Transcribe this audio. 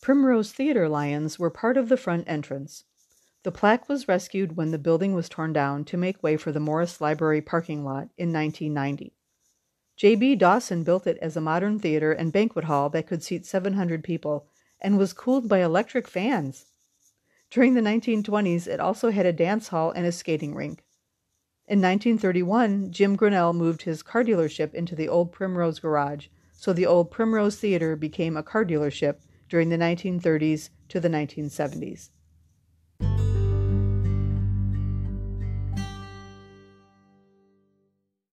Primrose Theater lions were part of the front entrance. The plaque was rescued when the building was torn down to make way for the Morris Library parking lot in 1990. J.B. Dawson built it as a modern theater and banquet hall that could seat 700 people and was cooled by electric fans. During the 1920s, it also had a dance hall and a skating rink. In 1931, Jim Grinnell moved his car dealership into the old Primrose garage, so the old Primrose Theater became a car dealership during the 1930s to the 1970s.